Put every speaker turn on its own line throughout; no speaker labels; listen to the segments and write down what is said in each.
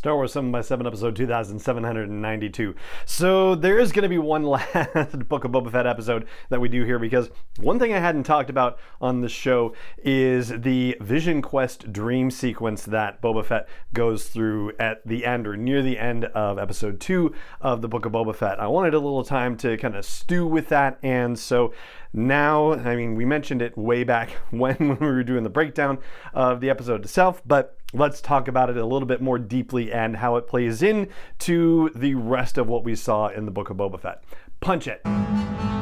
Star Wars 7 by 7 episode 2792. So there is going to be one last Book of Boba Fett episode that we do here because one thing I hadn't talked about on the show is the Vision Quest dream sequence that Boba Fett goes through at the end or near the end of episode 2 of the Book of Boba Fett. I wanted a little time to kind of stew with that and so now, I mean, we mentioned it way back when, when we were doing the breakdown of the episode itself, but let's talk about it a little bit more deeply and how it plays in to the rest of what we saw in the Book of Boba Fett. Punch it.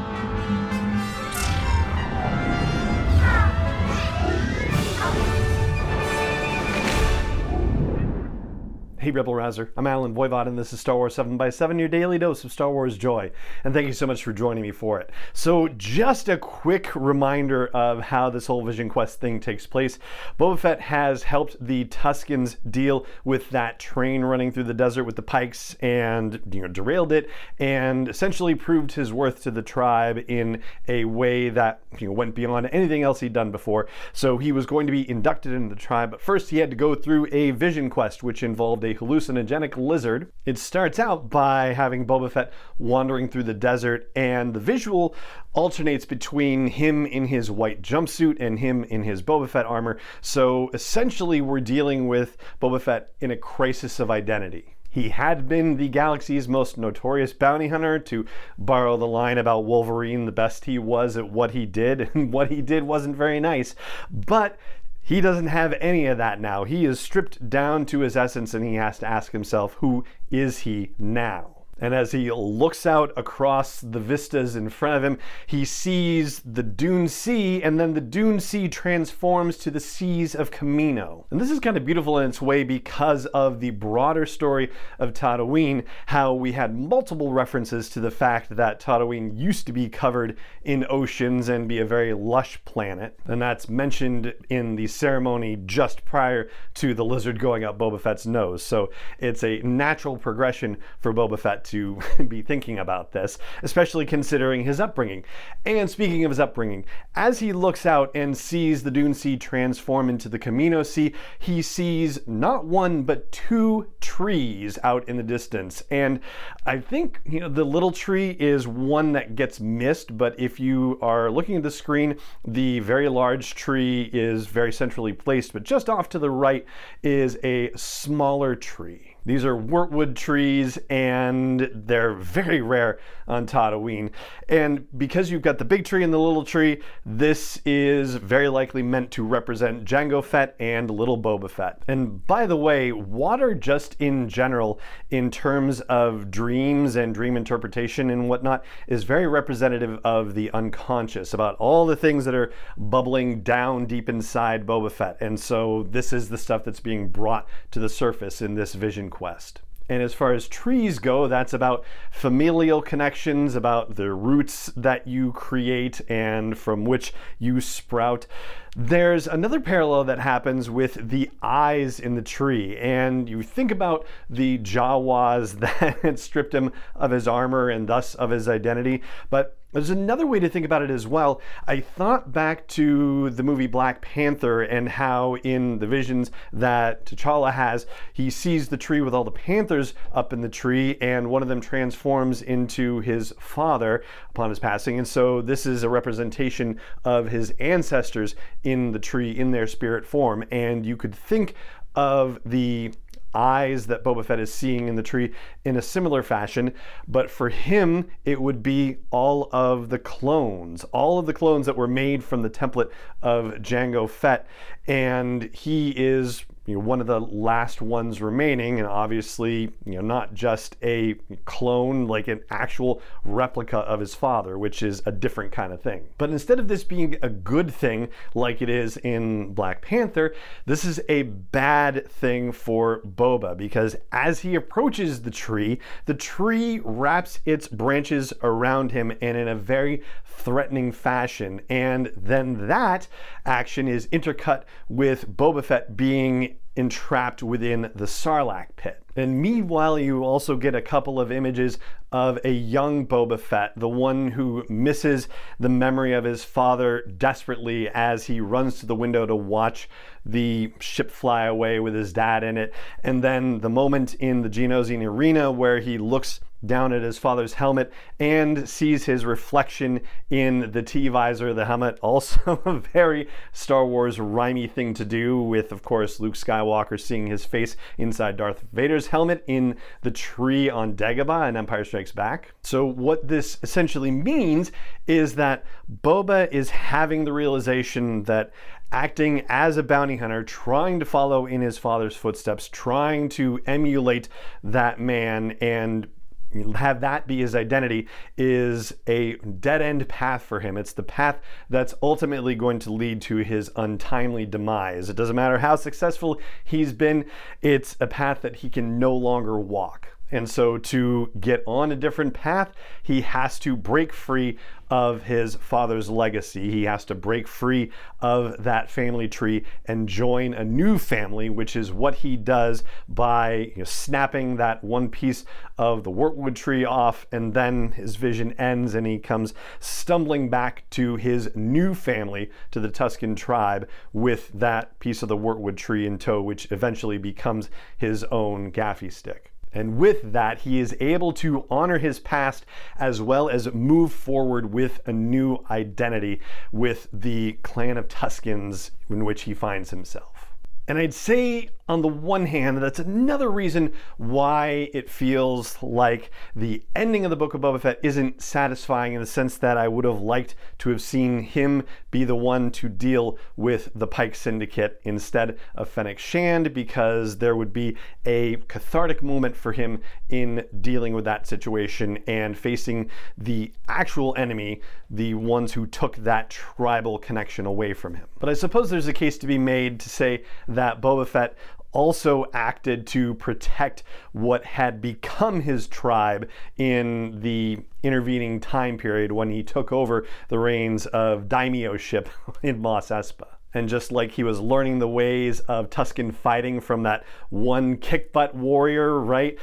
Hey Rebel Rouser, I'm Allen Voivod and this is Star Wars 7 by 7 your daily dose of Star Wars joy. And thank you so much for joining me for it. So, just a quick reminder of how this whole Vision Quest thing takes place. Boba Fett has helped the Tuskens deal with that train running through the desert with the pikes and you know derailed it and essentially proved his worth to the tribe in a way that you know went beyond anything else he'd done before. So, he was going to be inducted into the tribe, but first he had to go through a Vision Quest which involved a hallucinogenic lizard. It starts out by having Boba Fett wandering through the desert, and the visual alternates between him in his white jumpsuit and him in his Boba Fett armor. So essentially, we're dealing with Boba Fett in a crisis of identity. He had been the galaxy's most notorious bounty hunter, to borrow the line about Wolverine, the best he was at what he did, and what he did wasn't very nice. But he doesn't have any of that now. He is stripped down to his essence and he has to ask himself, who is he now? And as he looks out across the vistas in front of him, he sees the Dune Sea, and then the Dune Sea transforms to the seas of Kamino. And this is kind of beautiful in its way because of the broader story of Tatooine, how we had multiple references to the fact that Tatooine used to be covered in oceans and be a very lush planet. And that's mentioned in the ceremony just prior to the lizard going up Boba Fett's nose. So it's a natural progression for Boba Fett to be thinking about this, especially considering his upbringing. And speaking of his upbringing, as he looks out and sees the Dune Sea transform into the Kamino Sea, he sees not one but two trees out in the distance. And I think, you know, the little tree is one that gets missed, but if you are looking at the screen, the very large tree is very centrally placed, but just off to the right is a smaller tree. These are wortwood trees and they're very rare on Tatooine. And because you've got the big tree and the little tree, this is very likely meant to represent Jango Fett and little Boba Fett. And by the way, water just in general, in terms of dreams and dream interpretation and whatnot, is very representative of the unconscious, about all the things that are bubbling down deep inside Boba Fett. And so this is the stuff that's being brought to the surface in this vision quest. And as far as trees go, that's about familial connections, about the roots that you create and from which you sprout. There's another parallel that happens with the eyes in the tree. And you think about the Jawas that stripped him of his armor and thus of his identity. But there's another way to think about it as well. I thought back to the movie Black Panther and how in the visions that T'Challa has, he sees the tree with all the panthers up in the tree, and one of them transforms into his father upon his passing. And so this is a representation of his ancestors in the tree in their spirit form. And you could think of the eyes that Boba Fett is seeing in the tree in a similar fashion, but for him, it would be all of the clones, all of the clones that were made from the template of Jango Fett. And he is you know, one of the last ones remaining, and obviously, you know, not just a clone, like an actual replica of his father, which is a different kind of thing. But instead of this being a good thing, like it is in Black Panther, this is a bad thing for Boba because as he approaches the tree, the tree wraps its branches around him and in a very threatening fashion. And then that action is intercut with Boba Fett being like entrapped within the Sarlacc pit. And meanwhile, you also get a couple of images of a young Boba Fett, the one who misses the memory of his father desperately as he runs to the window to watch the ship fly away with his dad in it. And then the moment in the Geonosian arena where he looks down at his father's helmet and sees his reflection in the T visor of the helmet. Also, a very Star Wars rhymey thing to do, with, of course, Luke Skywalker seeing his face inside Darth Vader's helmet in the tree on Dagobah in Empire Strikes Back. So, what this essentially means is that Boba is having the realization that acting as a bounty hunter, trying to follow in his father's footsteps, trying to emulate that man and have that be his identity is a dead end path for him. It's the path that's ultimately going to lead to his untimely demise. It doesn't matter how successful he's been, it's a path that he can no longer walk. And so, to get on a different path, he has to break free of his father's legacy. He has to break free of that family tree and join a new family, which is what he does by you know, snapping that one piece of the Wortwood tree off. And then his vision ends and he comes stumbling back to his new family, to the Tusken tribe, with that piece of the Wortwood tree in tow, which eventually becomes his own gaffi stick. And with that, he is able to honor his past as well as move forward with a new identity with the clan of Tuskens in which he finds himself. And I'd say on the one hand, that's another reason why it feels like the ending of the Book of Boba Fett isn't satisfying in the sense that I would have liked to have seen him be the one to deal with the Pike Syndicate instead of Fennec Shand, because there would be a cathartic moment for him in dealing with that situation and facing the actual enemy, the ones who took that tribal connection away from him. But I suppose there's a case to be made to say that Boba Fett also acted to protect what had become his tribe in the intervening time period when he took over the reins of daimyoship in Mos Espa. And just like he was learning the ways of Tusken fighting from that one kick butt warrior, right?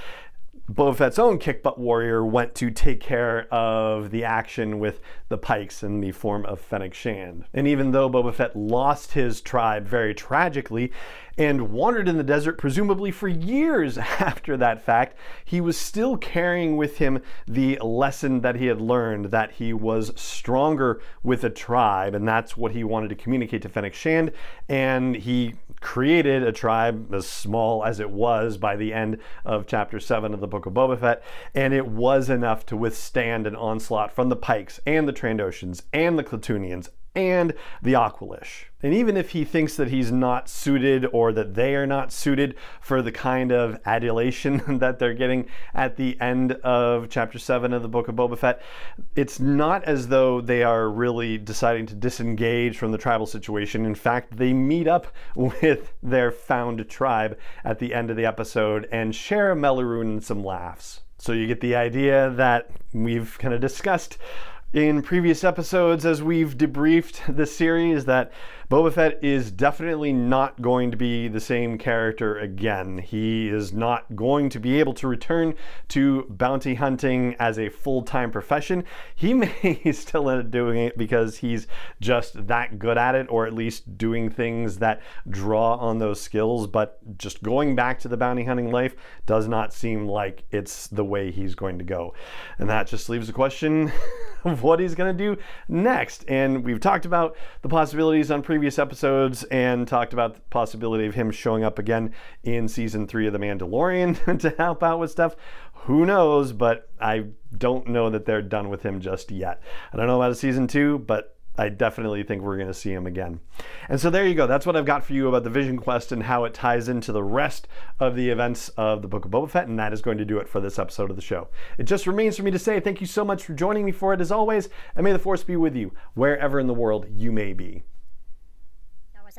Boba Fett's own kick butt warrior went to take care of the action with the Pikes in the form of Fennec Shand. And even though Boba Fett lost his tribe very tragically and wandered in the desert presumably for years after that fact, he was still carrying with him the lesson that he had learned that he was stronger with a tribe, and that's what he wanted to communicate to Fennec Shand. And he created a tribe as small as it was by the end of chapter 7 of the book of Boba Fett, and it was enough to withstand an onslaught from the Pikes and the Trandoshans and the Klatooinians and the Aqualish. And even if he thinks that he's not suited or that they are not suited for the kind of adulation that they're getting at the end of chapter 7 of the book of Boba Fett, it's not as though they are really deciding to disengage from the tribal situation. In fact, they meet up with their found tribe at the end of the episode and share a Melaroon and some laughs. So you get the idea that we've kind of discussed in previous episodes as we've debriefed the series that Boba Fett is definitely not going to be the same character again. He is not going to be able to return to bounty hunting as a full time profession. He may still end up doing it because he's just that good at it, or at least doing things that draw on those skills. But just going back to the bounty hunting life does not seem like it's the way he's going to go. And that just leaves the question of what he's going to do next. And we've talked about the possibilities on previous episodes and talked about the possibility of him showing up again in season three of The Mandalorian to help out with stuff. Who knows? But I don't know that they're done with him just yet. I don't know about a season two, but I definitely think we're going to see him again. And so there you go. That's what I've got for you about the Vision Quest and how it ties into the rest of the events of the Book of Boba Fett. And that is going to do it for this episode of the show. It just remains for me to say thank you so much for joining me for it as always. And may the Force be with you wherever in the world you may be.